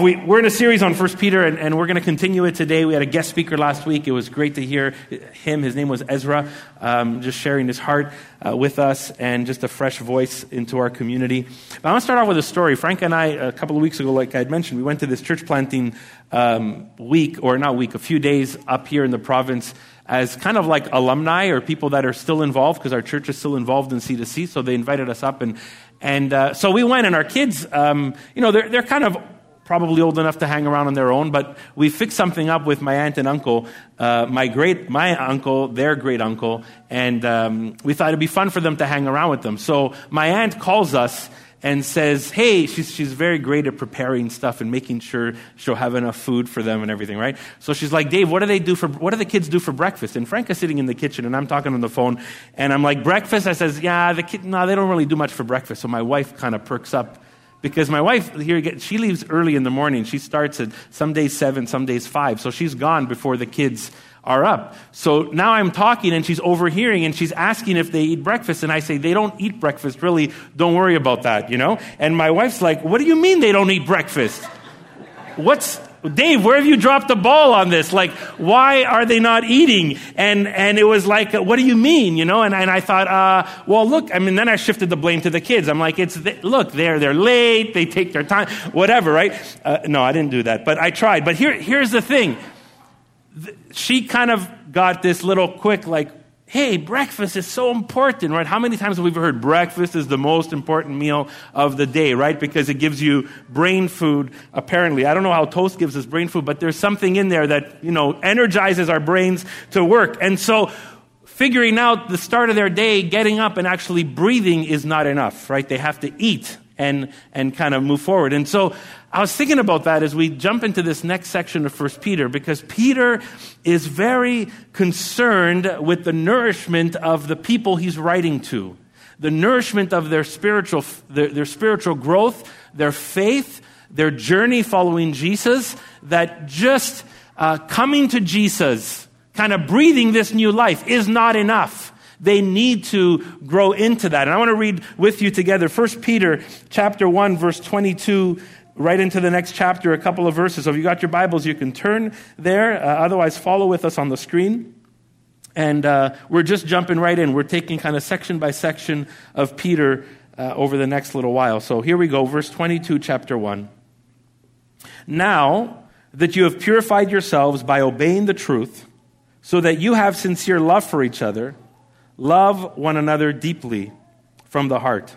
We, are in a series on First Peter, and, and we're going to continue it today. We had a guest speaker last week. It was great to hear him. His name was Ezra, um, just sharing his heart uh, with us and just a fresh voice into our community. But I want to start off with a story. Frank and I, a couple of weeks ago, like I had mentioned, we went to this church planting um, week, or not week, a few days up here in the province as kind of like alumni or people that are still involved because our church is still involved in C2C. So they invited us up, and and uh, so we went, and our kids, um, you know, they're they're kind of probably old enough to hang around on their own, but we fixed something up with my aunt and uncle, uh, my great, my uncle, their great uncle, and um, we thought it'd be fun for them to hang around with them. So my aunt calls us and says, "Hey, she's she's very great at preparing stuff and making sure she'll have enough food for them and everything, right?" So she's like, "Dave, what do they do for what do the kids do for breakfast?" And Frank is sitting in the kitchen, and I'm talking on the phone, and I'm like, "Breakfast?" I says, "Yeah, the kid, no, they don't really do much for breakfast." So my wife kind of perks up because my wife here again, she leaves early in the morning. She starts at some days seven some days five. So she's gone before the kids are up. So now i'm talking and she's overhearing and she's asking if they eat breakfast. And i say they don't eat breakfast really. Don't worry about that you know? And my wife's like what do you mean they don't eat breakfast? What's Dave, where have you dropped the ball on this? Like, why are they not eating? And, and it was like, what do you mean? You know, and, and I thought, uh, well, look, I mean, then I shifted the blame to the kids. I'm like, it's, the, look, they're, they're late, they take their time, whatever, right? Uh, no, I didn't do that, but I tried. But here, here's the thing. She kind of got this little quick, like, hey, breakfast is so important, right? How many times have we heard breakfast is the most important meal of the day, right? Because it gives you brain food, apparently. I don't know how toast gives us brain food, but there's something in there that, you know, energizes our brains to work. And so, figuring out the start of their day, getting up and actually breathing is not enough, right? They have to eat and, and kind of move forward. And so I was thinking about that as we jump into this next section of First Peter, because Peter is very concerned with the nourishment of the people he's writing to, the nourishment of their spiritual, their, their spiritual growth, their faith, their journey following Jesus, that just uh, coming to Jesus, kind of breathing this new life, is not enough they need to grow into that. And I want to read with you together 1 Peter chapter 1 verse 22 right into the next chapter, a couple of verses. So if you got your Bibles, you can turn there. Uh, otherwise, follow with us on the screen. And uh, we're just jumping right in. We're taking kind of section by section of Peter uh, over the next little while. So here we go, verse 22, chapter 1. Now that you have purified yourselves by obeying the truth, so that you have sincere love for each other, Love one another deeply from the heart.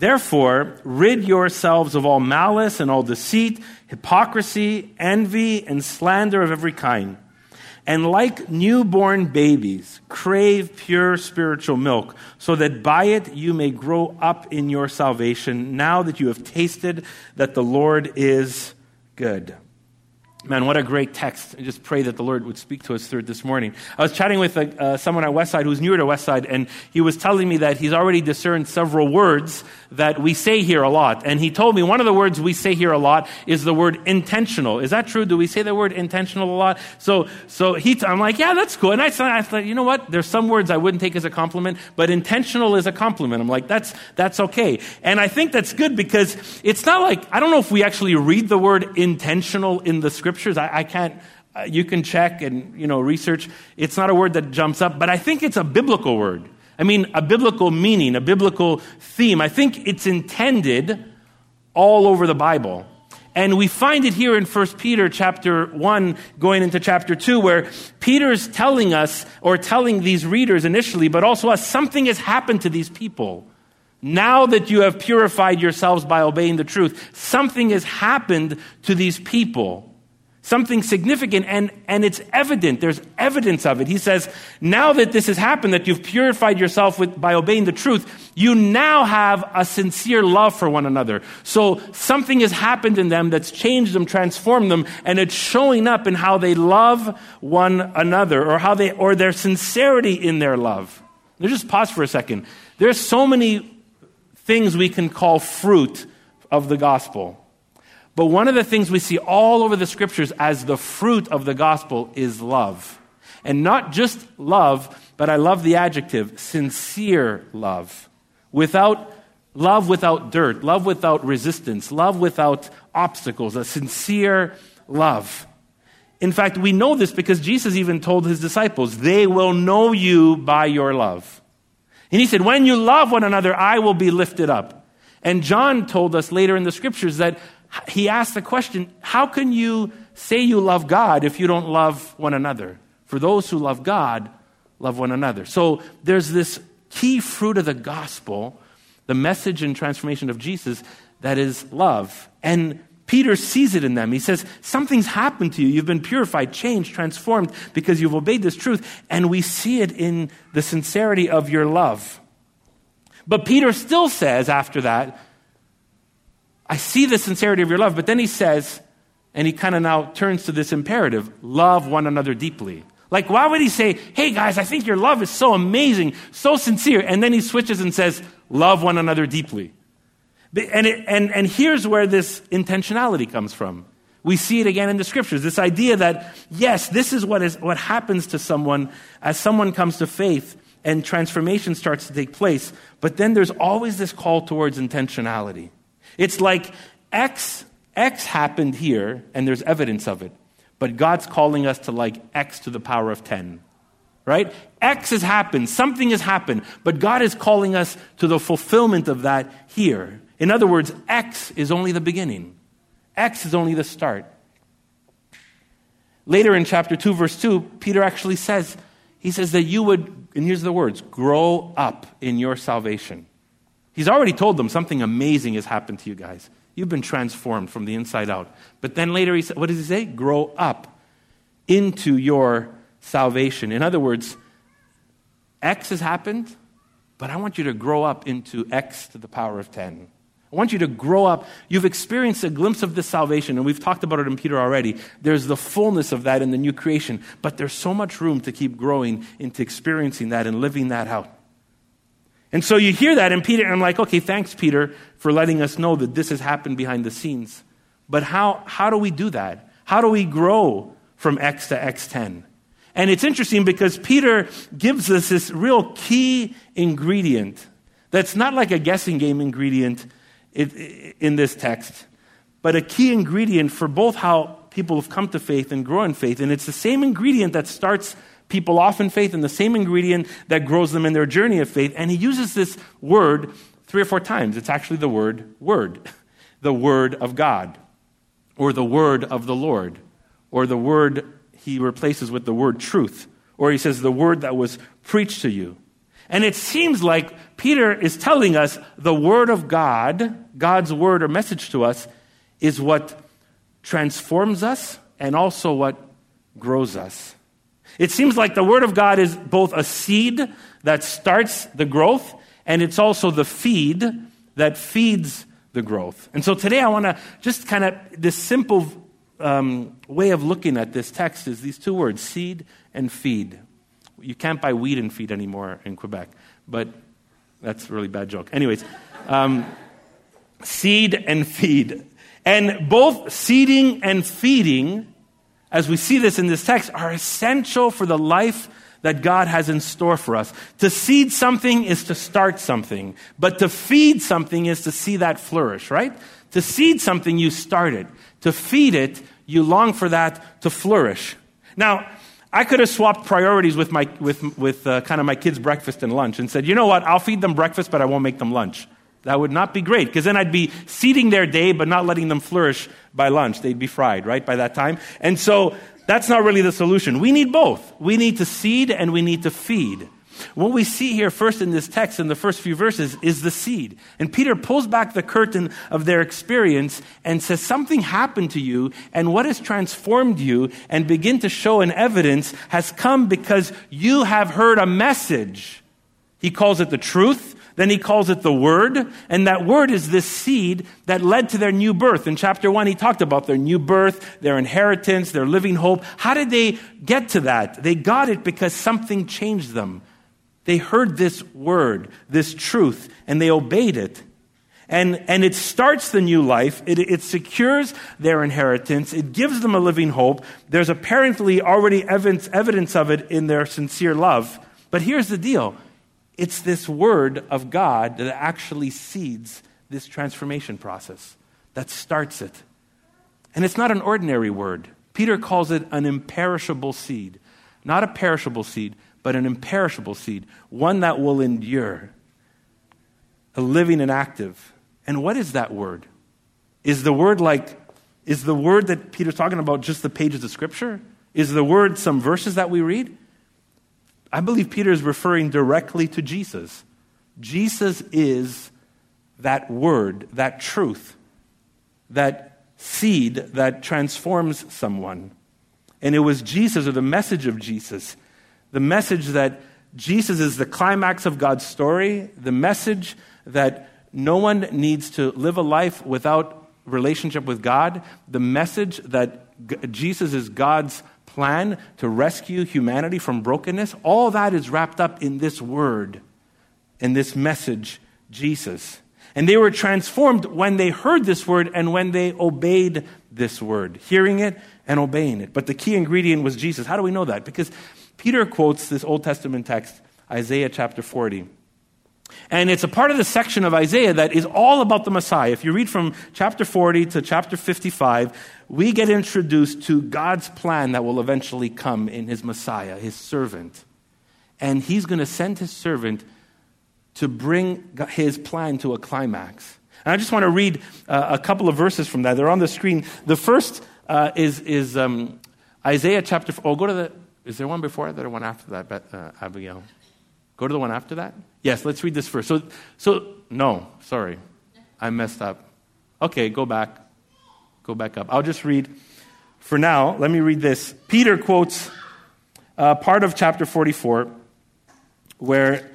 Therefore, rid yourselves of all malice and all deceit, hypocrisy, envy, and slander of every kind. And like newborn babies, crave pure spiritual milk, so that by it you may grow up in your salvation, now that you have tasted that the Lord is good. Man, what a great text. I just pray that the Lord would speak to us through it this morning. I was chatting with uh, uh, someone at Westside who's newer to Westside, and he was telling me that he's already discerned several words that we say here a lot. And he told me one of the words we say here a lot is the word intentional. Is that true? Do we say the word intentional a lot? So, so he, t- I'm like, yeah, that's cool. And I, said, I thought, you know what? There's some words I wouldn't take as a compliment, but intentional is a compliment. I'm like, that's, that's okay. And I think that's good because it's not like, I don't know if we actually read the word intentional in the scriptures. I, I can't, uh, you can check and, you know, research. It's not a word that jumps up, but I think it's a biblical word. I mean, a biblical meaning, a biblical theme. I think it's intended all over the Bible. And we find it here in 1 Peter chapter 1 going into chapter 2 where Peter's telling us or telling these readers initially but also us something has happened to these people. Now that you have purified yourselves by obeying the truth, something has happened to these people. Something significant, and, and it's evident. There's evidence of it. He says, now that this has happened, that you've purified yourself with, by obeying the truth, you now have a sincere love for one another. So something has happened in them that's changed them, transformed them, and it's showing up in how they love one another, or how they, or their sincerity in their love. Let's just pause for a second. There's so many things we can call fruit of the gospel. But one of the things we see all over the scriptures as the fruit of the gospel is love. And not just love, but I love the adjective sincere love. Without love without dirt, love without resistance, love without obstacles, a sincere love. In fact, we know this because Jesus even told his disciples, they will know you by your love. And he said, when you love one another, I will be lifted up. And John told us later in the scriptures that he asked the question how can you say you love God if you don't love one another? For those who love God, love one another. So there's this key fruit of the gospel, the message and transformation of Jesus, that is love. And Peter sees it in them. He says, Something's happened to you. You've been purified, changed, transformed because you've obeyed this truth. And we see it in the sincerity of your love. But Peter still says after that, I see the sincerity of your love, but then he says, and he kind of now turns to this imperative love one another deeply. Like, why would he say, hey guys, I think your love is so amazing, so sincere, and then he switches and says, love one another deeply. And, it, and, and here's where this intentionality comes from. We see it again in the scriptures. This idea that, yes, this is what, is what happens to someone as someone comes to faith and transformation starts to take place. But then there's always this call towards intentionality. It's like X, X happened here, and there's evidence of it. But God's calling us to like X to the power of 10. Right? X has happened, something has happened, but God is calling us to the fulfillment of that here. In other words, X is only the beginning, X is only the start. Later in chapter 2, verse 2, Peter actually says, he says that you would, and here's the words, grow up in your salvation. He's already told them something amazing has happened to you guys. You've been transformed from the inside out. But then later, he said, what does he say? Grow up into your salvation. In other words, X has happened, but I want you to grow up into X to the power of 10. I want you to grow up. You've experienced a glimpse of this salvation, and we've talked about it in Peter already. There's the fullness of that in the new creation, but there's so much room to keep growing into experiencing that and living that out. And so you hear that, and Peter, and I'm like, okay, thanks, Peter, for letting us know that this has happened behind the scenes. But how, how do we do that? How do we grow from X to X10? And it's interesting because Peter gives us this real key ingredient that's not like a guessing game ingredient in this text, but a key ingredient for both how people have come to faith and grow in faith. And it's the same ingredient that starts people off in faith and the same ingredient that grows them in their journey of faith. And he uses this word three or four times. It's actually the word word, the word of God, or the word of the Lord, or the word he replaces with the word truth, or he says the word that was preached to you. And it seems like Peter is telling us the word of God, God's word or message to us, is what transforms us and also what grows us. It seems like the Word of God is both a seed that starts the growth, and it's also the feed that feeds the growth. And so today I want to just kind of, this simple um, way of looking at this text is these two words seed and feed. You can't buy weed and feed anymore in Quebec, but that's a really bad joke. Anyways, um, seed and feed. And both seeding and feeding as we see this in this text, are essential for the life that God has in store for us. To seed something is to start something, but to feed something is to see that flourish, right? To seed something, you start it. To feed it, you long for that to flourish. Now, I could have swapped priorities with, my, with, with uh, kind of my kids' breakfast and lunch and said, you know what, I'll feed them breakfast, but I won't make them lunch. That would not be great because then I'd be seeding their day but not letting them flourish by lunch. They'd be fried, right, by that time. And so that's not really the solution. We need both. We need to seed and we need to feed. What we see here first in this text, in the first few verses, is the seed. And Peter pulls back the curtain of their experience and says, Something happened to you, and what has transformed you and begin to show an evidence has come because you have heard a message. He calls it the truth. Then he calls it the Word, and that Word is this seed that led to their new birth. In chapter 1, he talked about their new birth, their inheritance, their living hope. How did they get to that? They got it because something changed them. They heard this Word, this truth, and they obeyed it. And, and it starts the new life. It, it secures their inheritance. It gives them a living hope. There's apparently already evidence, evidence of it in their sincere love. But here's the deal it's this word of God that actually seeds this transformation process, that starts it. And it's not an ordinary word. Peter calls it an imperishable seed. Not a perishable seed, but an imperishable seed, one that will endure, a living and active. And what is that word? Is the word like, is the word that Peter's talking about just the pages of Scripture? Is the word some verses that we read? I believe Peter is referring directly to Jesus. Jesus is that word, that truth, that seed that transforms someone. And it was Jesus, or the message of Jesus, the message that Jesus is the climax of God's story, the message that no one needs to live a life without relationship with God, the message that Jesus is God's plan to rescue humanity from brokenness, all that is wrapped up in this word, in this message, Jesus. And they were transformed when they heard this word and when they obeyed this word, hearing it and obeying it. But the key ingredient was Jesus. How do we know that? Because Peter quotes this Old Testament text, Isaiah chapter 40. And it's a part of the section of Isaiah that is all about the Messiah. If you read from chapter 40 to chapter 55, we get introduced to God's plan that will eventually come in his Messiah, his servant. And he's going to send his servant to bring his plan to a climax. And I just want to read uh, a couple of verses from that. They're on the screen. The first uh, is, is um, Isaiah chapter. Oh, go to the. Is there one before that or one after that, uh, Abigail? Go to the one after that? Yes, let's read this first. So, so no, sorry. I messed up. Okay, go back. Go back up. I'll just read. For now, let me read this. Peter quotes uh, part of chapter 44 where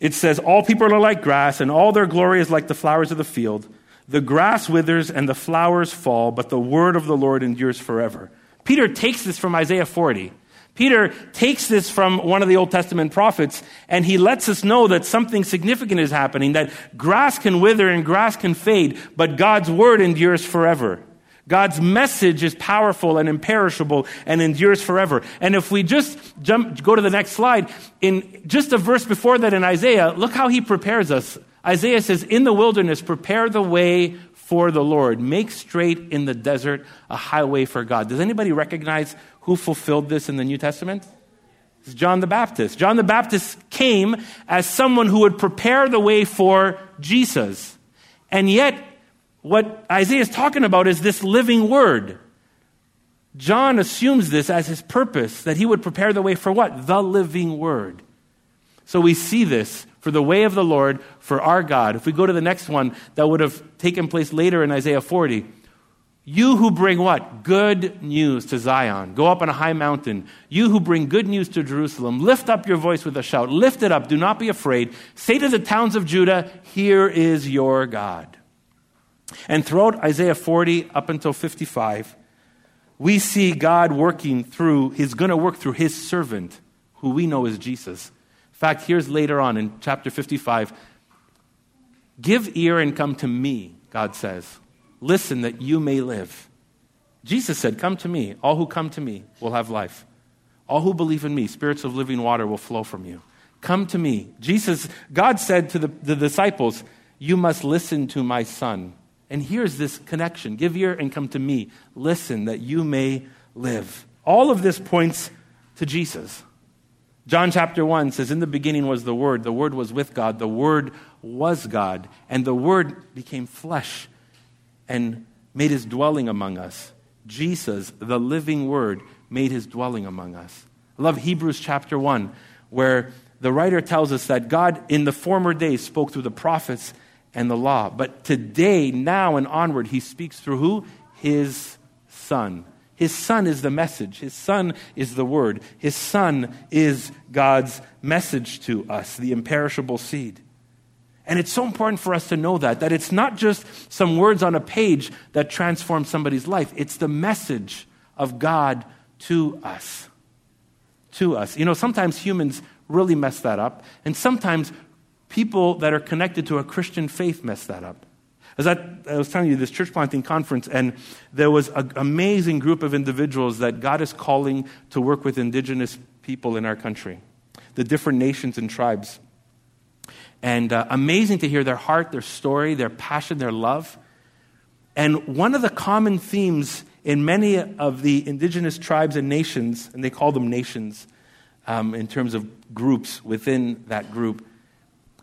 it says, All people are like grass, and all their glory is like the flowers of the field. The grass withers and the flowers fall, but the word of the Lord endures forever. Peter takes this from Isaiah 40. Peter takes this from one of the Old Testament prophets and he lets us know that something significant is happening, that grass can wither and grass can fade, but God's word endures forever. God's message is powerful and imperishable and endures forever. And if we just jump, go to the next slide, in just a verse before that in Isaiah, look how he prepares us. Isaiah says, In the wilderness, prepare the way for the Lord. Make straight in the desert a highway for God. Does anybody recognize who fulfilled this in the New Testament? It's John the Baptist. John the Baptist came as someone who would prepare the way for Jesus. And yet, what Isaiah is talking about is this living word. John assumes this as his purpose, that he would prepare the way for what? The living word. So we see this for the way of the Lord, for our God. If we go to the next one, that would have taken place later in Isaiah 40. You who bring what? Good news to Zion. Go up on a high mountain. You who bring good news to Jerusalem, lift up your voice with a shout. Lift it up. Do not be afraid. Say to the towns of Judah, Here is your God. And throughout Isaiah 40 up until 55, we see God working through, He's going to work through His servant, who we know is Jesus. In fact, here's later on in chapter 55 Give ear and come to me, God says. Listen that you may live. Jesus said, Come to me. All who come to me will have life. All who believe in me, spirits of living water will flow from you. Come to me. Jesus, God said to the, the disciples, You must listen to my son. And here's this connection give ear and come to me. Listen that you may live. All of this points to Jesus. John chapter 1 says, In the beginning was the Word, the Word was with God, the Word was God, and the Word became flesh and made his dwelling among us. Jesus, the living Word, made his dwelling among us. I love Hebrews chapter 1, where the writer tells us that God in the former days spoke through the prophets and the law. But today, now and onward, he speaks through who? His Son. His Son is the message. His Son is the Word. His Son is God's message to us, the imperishable seed. And it's so important for us to know that, that it's not just some words on a page that transform somebody's life, it's the message of God to us. To us. You know, sometimes humans really mess that up, and sometimes people that are connected to a Christian faith mess that up. As I, I was telling you, this church planting conference, and there was an amazing group of individuals that God is calling to work with indigenous people in our country, the different nations and tribes. And uh, amazing to hear their heart, their story, their passion, their love. And one of the common themes in many of the indigenous tribes and nations, and they call them nations um, in terms of groups within that group,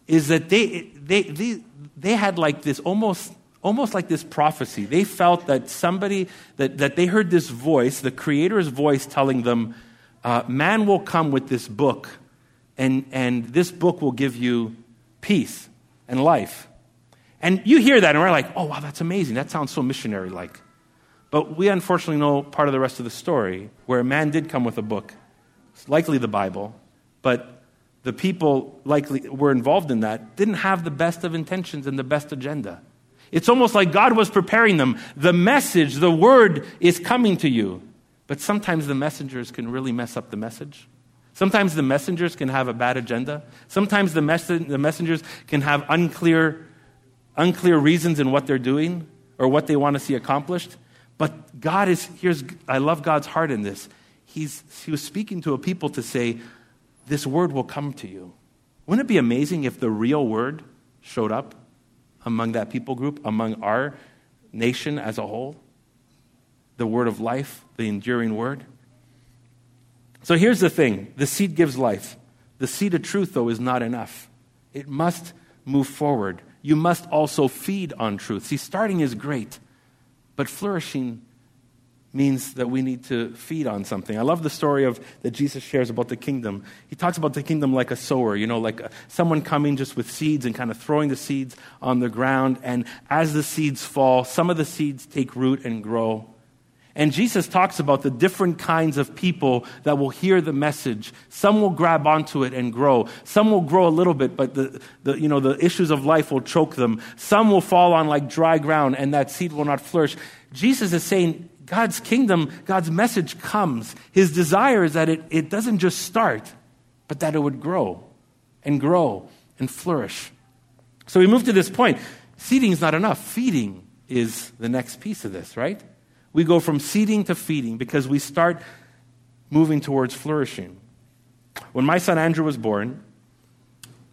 is that they, they, they, they had like this almost, almost like this prophecy. They felt that somebody, that, that they heard this voice, the Creator's voice telling them, uh, man will come with this book, and, and this book will give you peace and life. And you hear that, and we're like, oh, wow, that's amazing. That sounds so missionary like. But we unfortunately know part of the rest of the story where a man did come with a book, it's likely the Bible, but the people likely were involved in that didn't have the best of intentions and the best agenda. It's almost like God was preparing them. The message, the word is coming to you. But sometimes the messengers can really mess up the message. Sometimes the messengers can have a bad agenda. Sometimes the, mess- the messengers can have unclear, unclear reasons in what they're doing or what they want to see accomplished. But God is, here's, I love God's heart in this. He's, he was speaking to a people to say, this word will come to you. Wouldn't it be amazing if the real word showed up among that people group, among our nation as a whole? The word of life, the enduring word. So here's the thing the seed gives life. The seed of truth, though, is not enough. It must move forward. You must also feed on truth. See, starting is great, but flourishing means that we need to feed on something. I love the story of that Jesus shares about the kingdom. He talks about the kingdom like a sower, you know, like someone coming just with seeds and kind of throwing the seeds on the ground and as the seeds fall, some of the seeds take root and grow. And Jesus talks about the different kinds of people that will hear the message. Some will grab onto it and grow. Some will grow a little bit, but the, the, you know, the issues of life will choke them. Some will fall on like dry ground and that seed will not flourish. Jesus is saying, God's kingdom, God's message comes. His desire is that it, it doesn't just start, but that it would grow and grow and flourish. So we move to this point. Seeding is not enough. Feeding is the next piece of this, right? We go from seeding to feeding because we start moving towards flourishing. When my son Andrew was born,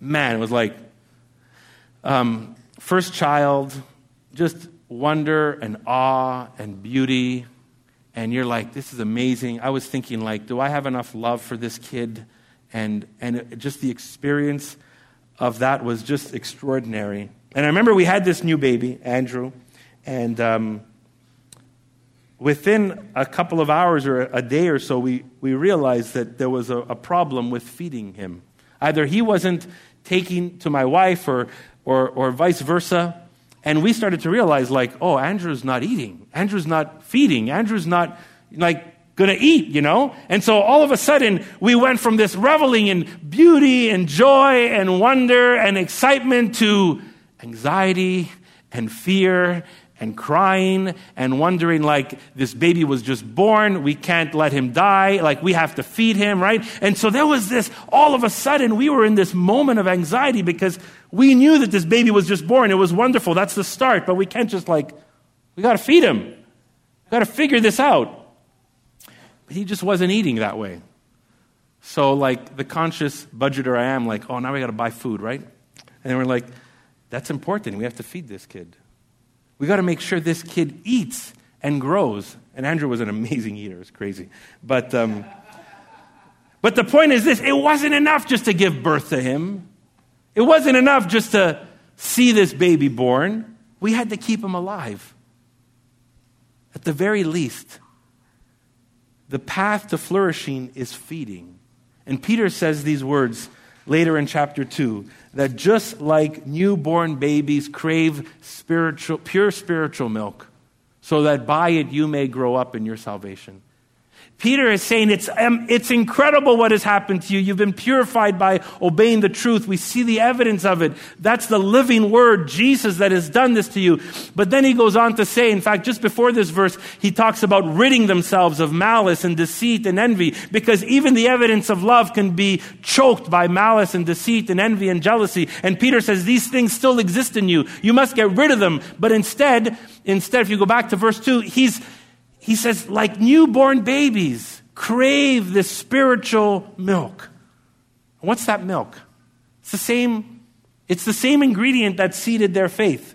man, it was like um, first child, just wonder and awe and beauty. And you're like, this is amazing. I was thinking, like, do I have enough love for this kid? And, and it, just the experience of that was just extraordinary. And I remember we had this new baby, Andrew, and um, within a couple of hours or a day or so, we, we realized that there was a, a problem with feeding him. Either he wasn't taking to my wife or, or, or vice versa. And we started to realize, like, oh, Andrew's not eating. Andrew's not feeding. Andrew's not, like, gonna eat, you know? And so all of a sudden, we went from this reveling in beauty and joy and wonder and excitement to anxiety and fear and crying and wondering like this baby was just born we can't let him die like we have to feed him right? And so there was this all of a sudden we were in this moment of anxiety because we knew that this baby was just born. It was wonderful. That's the start. But we can't just like we got to feed him. We got to figure this out. But he just wasn't eating that way. So like the conscious budgeter i am like oh now we got to buy food right? And we're like that's important. We have to feed this kid we got to make sure this kid eats and grows. And Andrew was an amazing eater. It's crazy. But, um, but the point is this it wasn't enough just to give birth to him, it wasn't enough just to see this baby born. We had to keep him alive. At the very least, the path to flourishing is feeding. And Peter says these words later in chapter 2 that just like newborn babies crave spiritual, pure spiritual milk, so that by it you may grow up in your salvation. Peter is saying it's, um, it's incredible what has happened to you. You've been purified by obeying the truth. We see the evidence of it. That's the living word, Jesus, that has done this to you. But then he goes on to say, in fact, just before this verse, he talks about ridding themselves of malice and deceit and envy, because even the evidence of love can be choked by malice and deceit and envy and jealousy. And Peter says these things still exist in you. You must get rid of them. But instead, instead, if you go back to verse 2, he's, he says, like newborn babies, crave this spiritual milk. What's that milk? It's the same, it's the same ingredient that seeded their faith.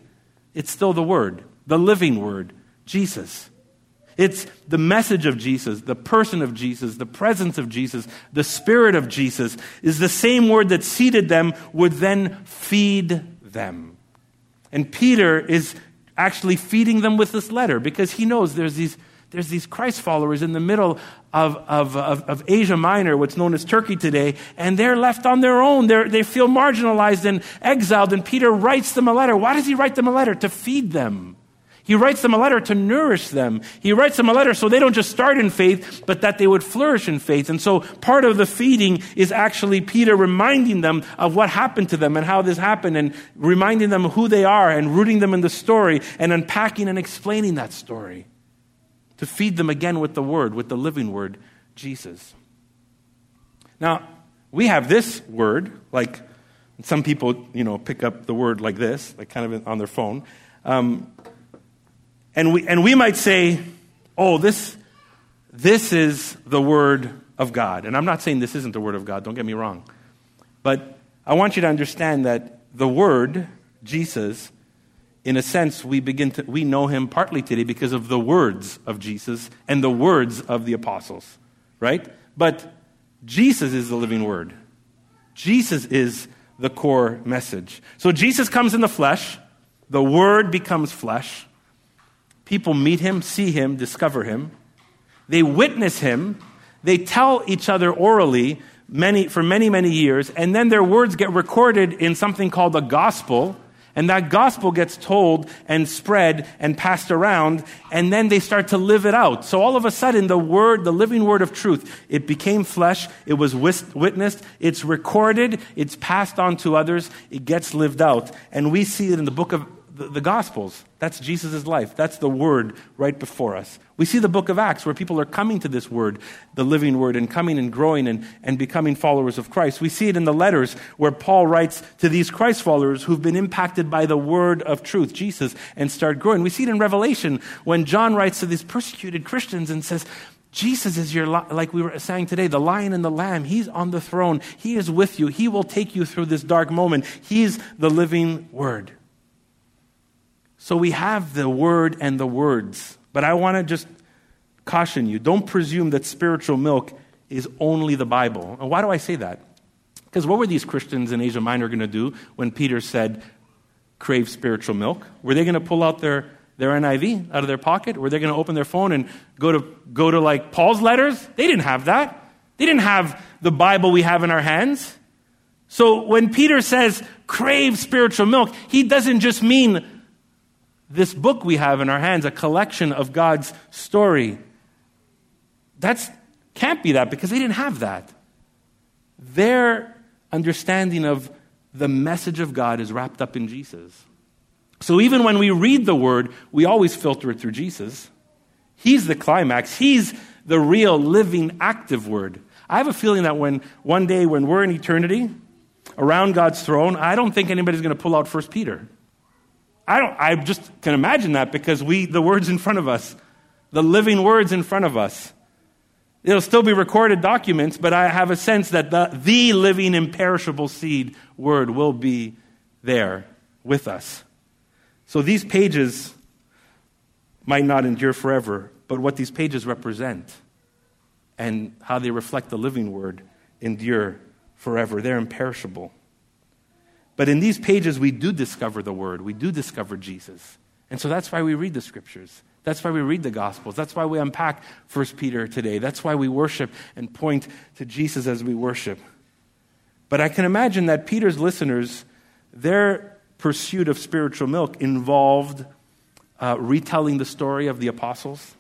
It's still the Word, the living Word, Jesus. It's the message of Jesus, the person of Jesus, the presence of Jesus, the Spirit of Jesus is the same word that seeded them would then feed them. And Peter is actually feeding them with this letter because he knows there's these there's these Christ followers in the middle of, of, of, of, Asia Minor, what's known as Turkey today, and they're left on their own. They're, they feel marginalized and exiled, and Peter writes them a letter. Why does he write them a letter? To feed them. He writes them a letter to nourish them. He writes them a letter so they don't just start in faith, but that they would flourish in faith. And so part of the feeding is actually Peter reminding them of what happened to them and how this happened and reminding them who they are and rooting them in the story and unpacking and explaining that story to feed them again with the Word, with the living Word, Jesus. Now, we have this word, like some people, you know, pick up the word like this, like kind of on their phone. Um, and, we, and we might say, oh, this, this is the word of God. And I'm not saying this isn't the word of God, don't get me wrong. But I want you to understand that the word, Jesus, in a sense, we begin to, we know him partly today because of the words of Jesus and the words of the apostles, right? But Jesus is the living word. Jesus is the core message. So Jesus comes in the flesh, the word becomes flesh. People meet him, see him, discover him. They witness him. They tell each other orally many, for many, many years, and then their words get recorded in something called the gospel and that gospel gets told and spread and passed around, and then they start to live it out. So all of a sudden, the word, the living word of truth, it became flesh, it was witnessed, it's recorded, it's passed on to others, it gets lived out. And we see it in the book of the, the Gospels. That's Jesus' life. That's the Word right before us. We see the book of Acts where people are coming to this Word, the living Word, and coming and growing and, and becoming followers of Christ. We see it in the letters where Paul writes to these Christ followers who've been impacted by the Word of truth, Jesus, and start growing. We see it in Revelation when John writes to these persecuted Christians and says, Jesus is your, like we were saying today, the lion and the lamb. He's on the throne. He is with you. He will take you through this dark moment. He's the living Word. So we have the word and the words. But I want to just caution you don't presume that spiritual milk is only the Bible. And why do I say that? Because what were these Christians in Asia Minor going to do when Peter said, crave spiritual milk? Were they going to pull out their, their NIV out of their pocket? Were they going to open their phone and go to, go to like Paul's letters? They didn't have that. They didn't have the Bible we have in our hands. So when Peter says crave spiritual milk, he doesn't just mean this book we have in our hands, a collection of God's story. That can't be that because they didn't have that. Their understanding of the message of God is wrapped up in Jesus. So even when we read the word, we always filter it through Jesus. He's the climax, He's the real, living, active word. I have a feeling that when one day, when we're in eternity, around God's throne, I don't think anybody's going to pull out First Peter. I don't I just can imagine that because we the words in front of us, the living words in front of us. It'll still be recorded documents, but I have a sense that the, the living imperishable seed word will be there with us. So these pages might not endure forever, but what these pages represent and how they reflect the living word endure forever. They're imperishable. But in these pages, we do discover the Word, we do discover Jesus. And so that's why we read the Scriptures. That's why we read the Gospels. That's why we unpack 1 Peter today. That's why we worship and point to Jesus as we worship. But I can imagine that Peter's listeners, their pursuit of spiritual milk involved uh, retelling the story of the apostles,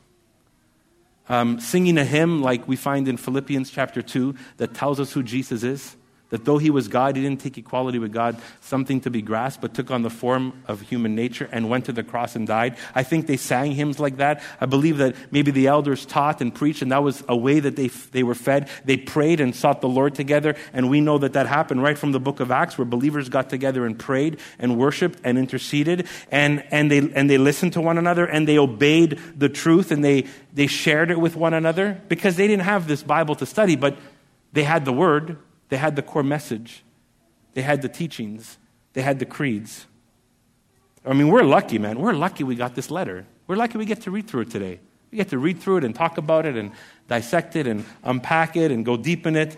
um, singing a hymn like we find in Philippians chapter 2 that tells us who Jesus is. That though he was God, he didn't take equality with God something to be grasped, but took on the form of human nature and went to the cross and died. I think they sang hymns like that. I believe that maybe the elders taught and preached, and that was a way that they, they were fed. They prayed and sought the Lord together, and we know that that happened right from the book of Acts, where believers got together and prayed and worshiped and interceded, and, and, they, and they listened to one another, and they obeyed the truth, and they, they shared it with one another, because they didn't have this Bible to study, but they had the Word. They had the core message, they had the teachings, they had the creeds. I mean, we're lucky, man. We're lucky we got this letter. We're lucky we get to read through it today. We get to read through it and talk about it and dissect it and unpack it and go deep in it.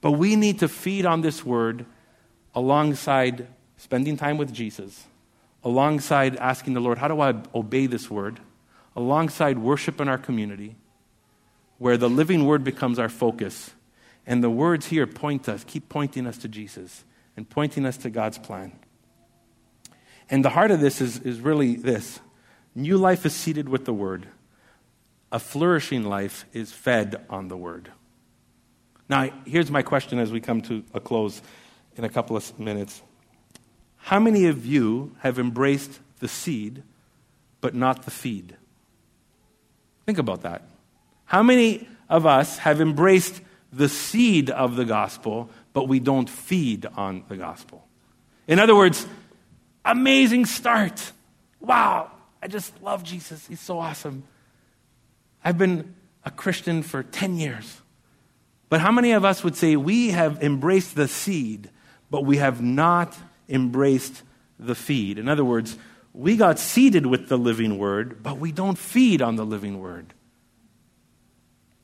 But we need to feed on this word alongside spending time with Jesus, alongside asking the Lord, how do I obey this word? Alongside worship in our community, where the living word becomes our focus and the words here point us, keep pointing us to Jesus and pointing us to God's plan. And the heart of this is, is really this new life is seeded with the Word, a flourishing life is fed on the Word. Now, here's my question as we come to a close in a couple of minutes. How many of you have embraced the seed, but not the feed? Think about that. How many of us have embraced the seed of the gospel, but we don't feed on the gospel. In other words, amazing start. Wow, I just love Jesus. He's so awesome. I've been a Christian for 10 years. But how many of us would say we have embraced the seed, but we have not embraced the feed? In other words, we got seeded with the living word, but we don't feed on the living word.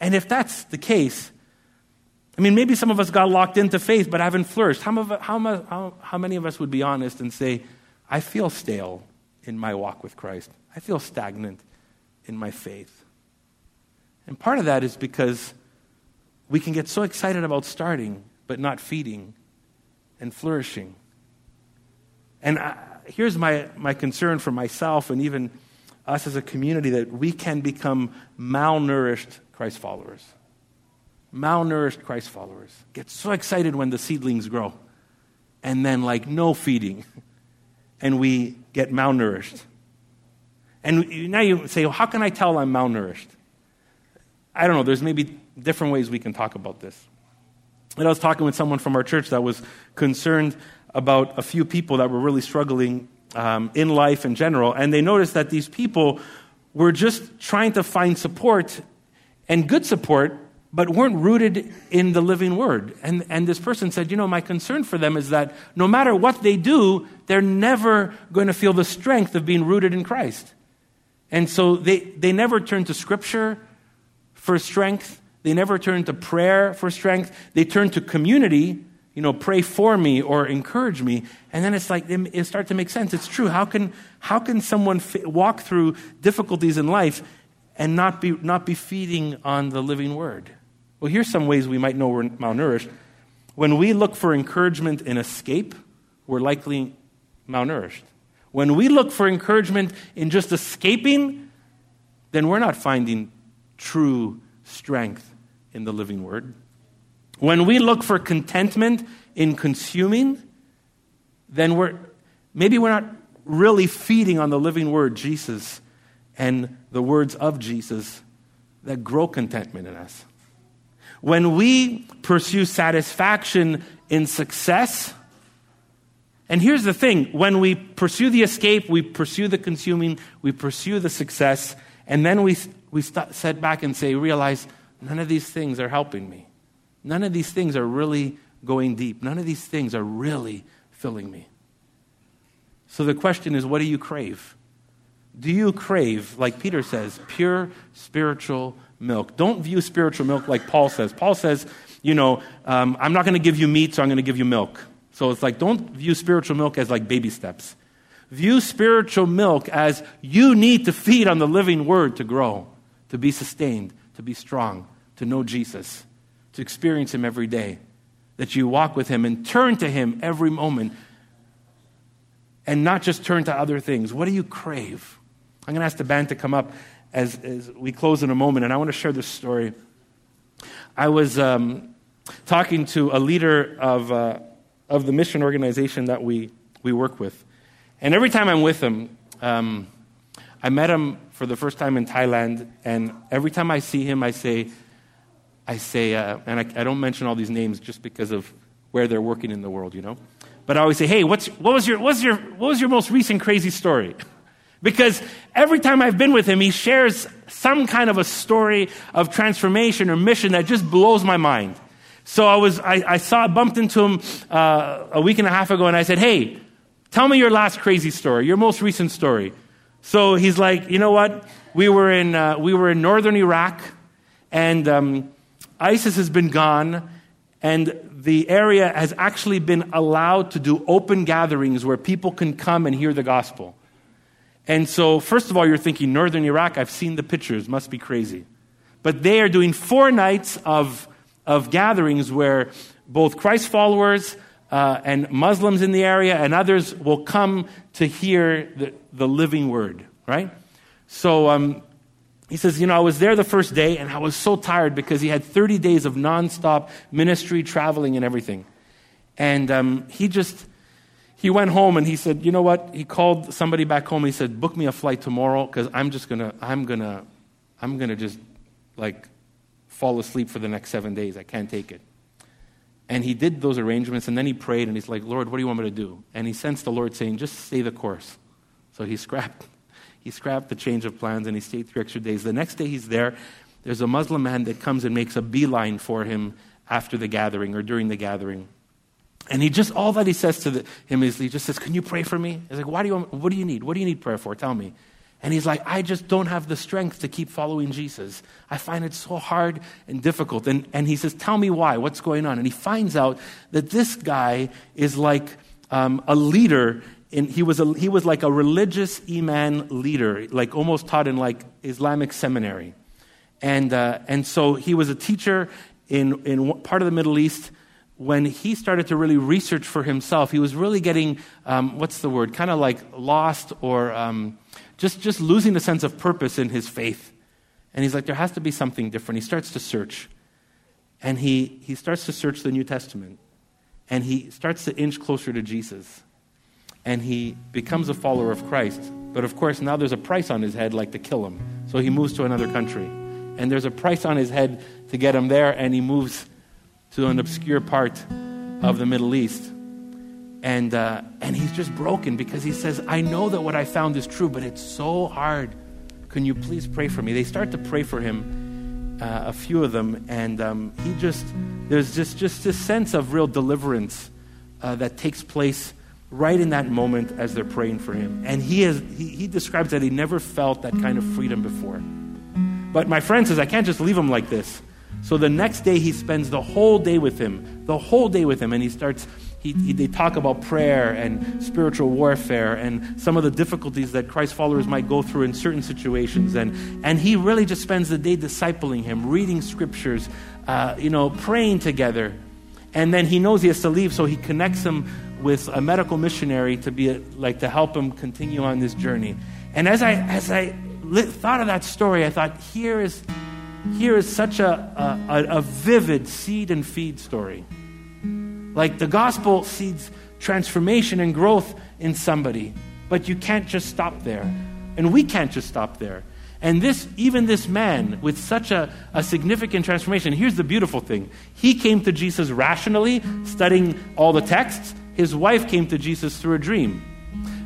And if that's the case, I mean, maybe some of us got locked into faith but haven't flourished. How, how, how, how many of us would be honest and say, I feel stale in my walk with Christ? I feel stagnant in my faith. And part of that is because we can get so excited about starting but not feeding and flourishing. And I, here's my, my concern for myself and even us as a community that we can become malnourished Christ followers malnourished Christ followers get so excited when the seedlings grow, and then, like, no feeding, and we get malnourished. And now you say, well, how can I tell I'm malnourished? I don't know, there's maybe different ways we can talk about this. And I was talking with someone from our church that was concerned about a few people that were really struggling um, in life in general, and they noticed that these people were just trying to find support and good support but weren't rooted in the living word. And, and this person said, You know, my concern for them is that no matter what they do, they're never going to feel the strength of being rooted in Christ. And so they, they never turn to Scripture for strength. They never turn to prayer for strength. They turn to community, you know, pray for me or encourage me. And then it's like, it starts to make sense. It's true. How can, how can someone f- walk through difficulties in life and not be, not be feeding on the living word? Well, here's some ways we might know we're malnourished. When we look for encouragement in escape, we're likely malnourished. When we look for encouragement in just escaping, then we're not finding true strength in the living word. When we look for contentment in consuming, then we're maybe we're not really feeding on the living word, Jesus, and the words of Jesus that grow contentment in us. When we pursue satisfaction in success, and here's the thing when we pursue the escape, we pursue the consuming, we pursue the success, and then we, we st- set back and say, realize none of these things are helping me. None of these things are really going deep. None of these things are really filling me. So the question is, what do you crave? Do you crave, like Peter says, pure spiritual milk. Don't view spiritual milk like Paul says. Paul says, you know, um, I'm not going to give you meat, so I'm going to give you milk. So it's like, don't view spiritual milk as like baby steps. View spiritual milk as you need to feed on the living word to grow, to be sustained, to be strong, to know Jesus, to experience Him every day. that you walk with Him and turn to Him every moment and not just turn to other things. What do you crave? I'm going to ask the band to come up as, as we close in a moment, and I want to share this story. I was um, talking to a leader of, uh, of the mission organization that we, we work with. And every time I'm with him, um, I met him for the first time in Thailand, and every time I see him, I say, I say, uh, and I, I, don't mention all these names just because of where they're working in the world, you know. But I always say, hey, what's, what, was your, what's your, what was your most recent crazy story? because every time I've been with him, he shares some kind of a story of transformation or mission that just blows my mind. So I was, I, I saw, bumped into him uh, a week and a half ago, and I said, hey, tell me your last crazy story, your most recent story. So he's like, you know what? We were in, uh, we were in northern Iraq, and um, ISIS has been gone, and the area has actually been allowed to do open gatherings where people can come and hear the gospel. And so, first of all, you're thinking, Northern Iraq, I've seen the pictures, must be crazy. But they are doing four nights of, of gatherings where both Christ followers uh, and Muslims in the area and others will come to hear the, the living word, right? So um, he says, You know, I was there the first day and I was so tired because he had 30 days of nonstop ministry, traveling, and everything. And um, he just, he went home and he said, You know what? He called somebody back home he said, Book me a flight tomorrow because I'm just going to, I'm going to, I'm going to just like fall asleep for the next seven days. I can't take it. And he did those arrangements, and then he prayed, and he's like, Lord, what do you want me to do? And he sensed the Lord saying, just stay the course. So he scrapped, he scrapped the change of plans, and he stayed three extra days. The next day he's there. There's a Muslim man that comes and makes a beeline for him after the gathering or during the gathering. And he just, all that he says to the, him is, he just says, Can you pray for me? He's like, Why do you want, What do you need? What do you need prayer for? Tell me. And he's like, I just don't have the strength to keep following Jesus. I find it so hard and difficult. And, and he says, Tell me why. What's going on? And he finds out that this guy is like um, a leader. In, he, was a, he was like a religious Imam leader, like almost taught in like Islamic seminary. And, uh, and so he was a teacher in, in part of the Middle East when he started to really research for himself, he was really getting, um, what's the word, kind of like lost or um, just, just losing the sense of purpose in his faith. And he's like, there has to be something different. He starts to search. And he, he starts to search the New Testament. And he starts to inch closer to Jesus. And he becomes a follower of Christ. But of course, now there's a price on his head, like to kill him. So he moves to another country. And there's a price on his head to get him there, and he moves to an obscure part of the Middle East. And, uh, and he's just broken because he says, I know that what I found is true, but it's so hard. Can you please pray for me? They start to pray for him, uh, a few of them, and um, he just, there's just, just this sense of real deliverance uh, that takes place right in that moment as they're praying for him. And he, has, he, he describes that he never felt that kind of freedom before. But my friend says, I can't just leave him like this. So the next day, he spends the whole day with him, the whole day with him, and he starts he, he, they talk about prayer and spiritual warfare and some of the difficulties that Christ followers might go through in certain situations. And, and he really just spends the day discipling him, reading scriptures, uh, you know, praying together. And then he knows he has to leave, so he connects him with a medical missionary to be a, like to help him continue on this journey. And as I as I thought of that story, I thought, here is here is such a, a, a vivid seed and feed story. Like the gospel seeds transformation and growth in somebody, but you can't just stop there. And we can't just stop there. And this, even this man with such a, a significant transformation, here's the beautiful thing. He came to Jesus rationally, studying all the texts. His wife came to Jesus through a dream.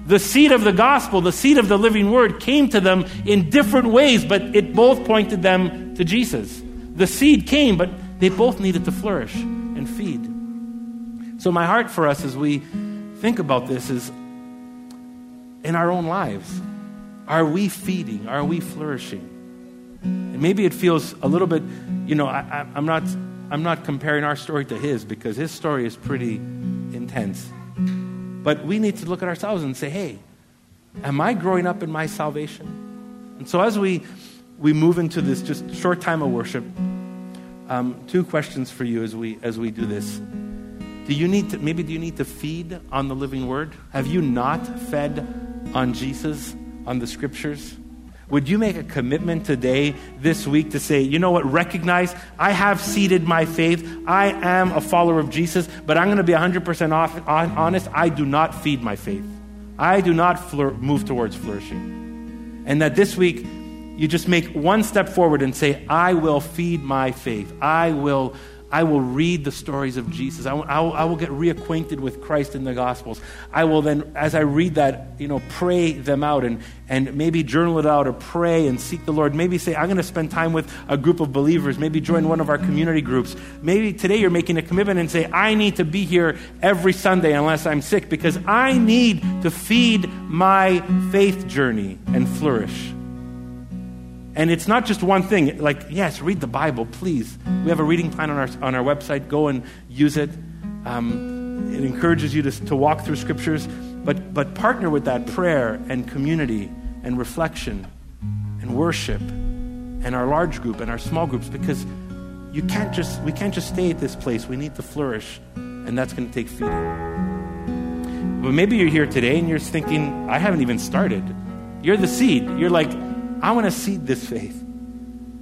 The seed of the gospel, the seed of the living word, came to them in different ways, but it both pointed them to Jesus. The seed came, but they both needed to flourish and feed. So, my heart for us as we think about this is in our own lives. Are we feeding? Are we flourishing? And maybe it feels a little bit, you know, I, am not, I'm not comparing our story to his because his story is pretty intense. But we need to look at ourselves and say, hey, am I growing up in my salvation? And so as we, we move into this just short time of worship, um, two questions for you as we, as we do this. Do you need to, maybe do you need to feed on the living word? Have you not fed on Jesus, on the scriptures? Would you make a commitment today, this week, to say, you know what, recognize I have seeded my faith. I am a follower of Jesus, but I'm going to be 100% off, honest. I do not feed my faith. I do not move towards flourishing. And that this week, you just make one step forward and say, I will feed my faith. I will I will read the stories of Jesus. I will, I, will, I will, get reacquainted with Christ in the Gospels. I will then, as I read that, you know, pray them out and, and maybe journal it out or pray and seek the Lord. Maybe say, I'm going to spend time with a group of believers. Maybe join one of our community groups. Maybe today you're making a commitment and say, I need to be here every Sunday unless I'm sick because I need to feed my faith journey and flourish. And it's not just one thing. Like, yes, read the Bible, please. We have a reading plan on our, on our website. Go and use it. Um, it encourages you to, to walk through scriptures, but, but partner with that prayer and community and reflection and worship and our large group and our small groups because you can't just, we can't just stay at this place. We need to flourish, and that's going to take feeding. But maybe you're here today and you're thinking, I haven't even started. You're the seed. You're like, I want to seed this faith.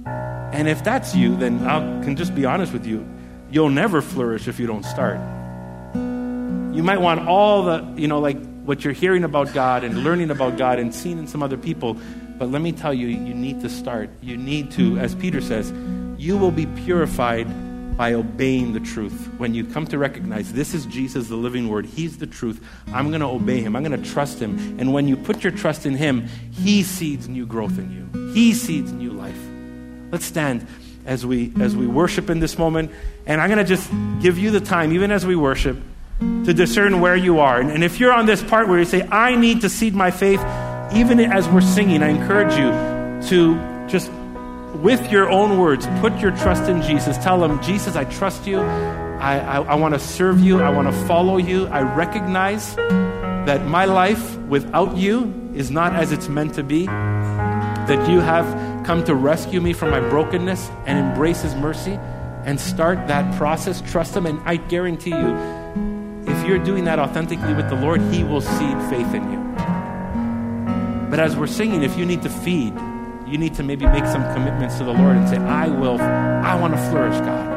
And if that's you, then I can just be honest with you. You'll never flourish if you don't start. You might want all the, you know, like what you're hearing about God and learning about God and seeing in some other people. But let me tell you, you need to start. You need to, as Peter says, you will be purified by obeying the truth. When you come to recognize this is Jesus, the living word, He's the truth, I'm going to obey Him. I'm going to trust Him. And when you put your trust in Him, He seeds new growth in you, He seeds new life. Let's stand as we, as we worship in this moment. And I'm going to just give you the time, even as we worship, to discern where you are. And, and if you're on this part where you say, I need to seed my faith, even as we're singing, I encourage you to just with your own words, put your trust in Jesus. Tell him, Jesus, I trust you. I, I, I want to serve you. I want to follow you. I recognize that my life without you is not as it's meant to be. That you have come to rescue me from my brokenness and embrace his mercy and start that process. Trust him. And I guarantee you, if you're doing that authentically with the Lord, he will seed faith in you. But as we're singing, if you need to feed, you need to maybe make some commitments to the Lord and say, I will, I want to flourish, God.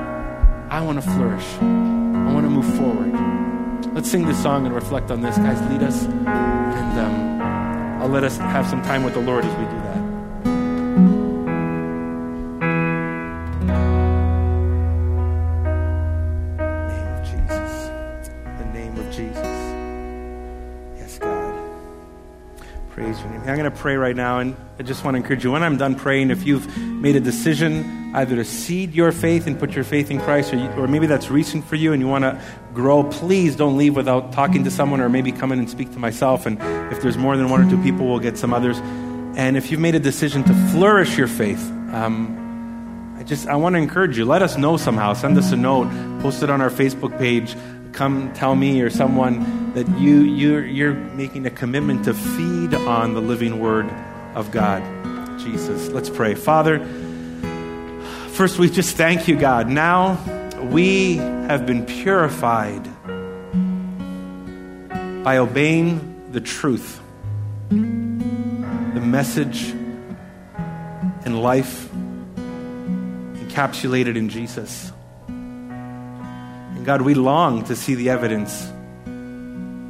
I want to flourish. I want to move forward. Let's sing this song and reflect on this. Guys, lead us. And um, I'll let us have some time with the Lord as we do to pray right now, and I just want to encourage you when I'm done praying, if you've made a decision either to seed your faith and put your faith in Christ, or, you, or maybe that's recent for you and you want to grow, please don't leave without talking to someone or maybe come in and speak to myself. And if there's more than one or two people, we'll get some others. And if you've made a decision to flourish your faith, um, I just I want to encourage you. Let us know somehow. Send us a note. Post it on our Facebook page come tell me or someone that you, you're, you're making a commitment to feed on the living word of God, Jesus. Let's pray. Father, first we just thank you, God. Now we have been purified by obeying the truth, the message and life encapsulated in Jesus. And God, we long to see the evidence,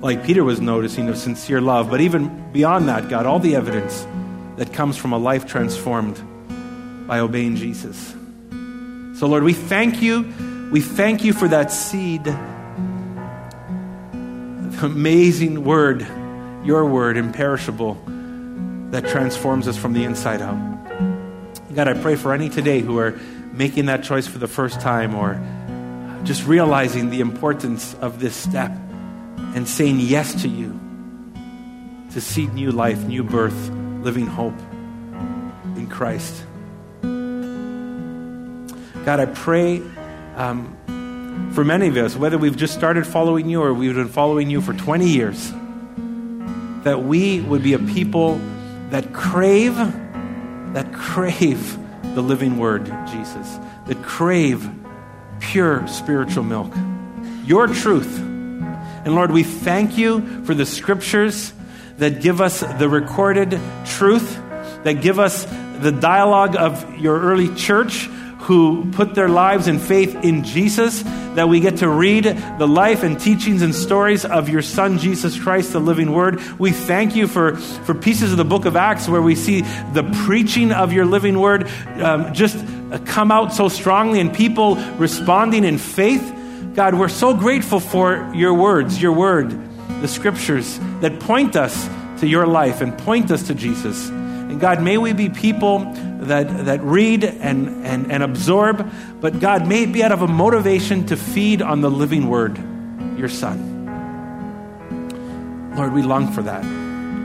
like Peter was noticing, of sincere love. But even beyond that, God, all the evidence that comes from a life transformed by obeying Jesus. So, Lord, we thank you. We thank you for that seed, amazing word, your word, imperishable, that transforms us from the inside out. God, I pray for any today who are making that choice for the first time or just realizing the importance of this step and saying yes to you to seed new life, new birth, living hope in Christ. God, I pray um, for many of us, whether we've just started following you or we've been following you for 20 years, that we would be a people that crave, that crave the living word, Jesus, that crave pure spiritual milk, your truth. And Lord, we thank you for the scriptures that give us the recorded truth, that give us the dialogue of your early church who put their lives and faith in Jesus, that we get to read the life and teachings and stories of your Son, Jesus Christ, the living Word. We thank you for, for pieces of the book of Acts where we see the preaching of your living Word um, just come out so strongly and people responding in faith. God, we're so grateful for your words, your Word, the scriptures that point us to your life and point us to Jesus. And God, may we be people that, that read and, and, and absorb, but God, may it be out of a motivation to feed on the living word, your Son. Lord, we long for that.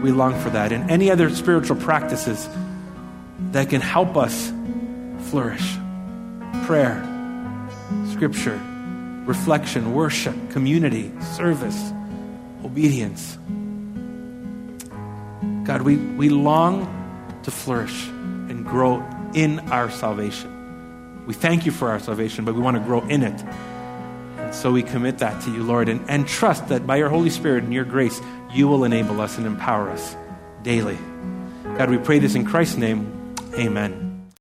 We long for that. And any other spiritual practices that can help us flourish prayer, scripture, reflection, worship, community, service, obedience. God, we, we long to flourish and grow in our salvation. We thank you for our salvation, but we want to grow in it. And so we commit that to you, Lord, and, and trust that by your Holy Spirit and your grace, you will enable us and empower us daily. God, we pray this in Christ's name. Amen.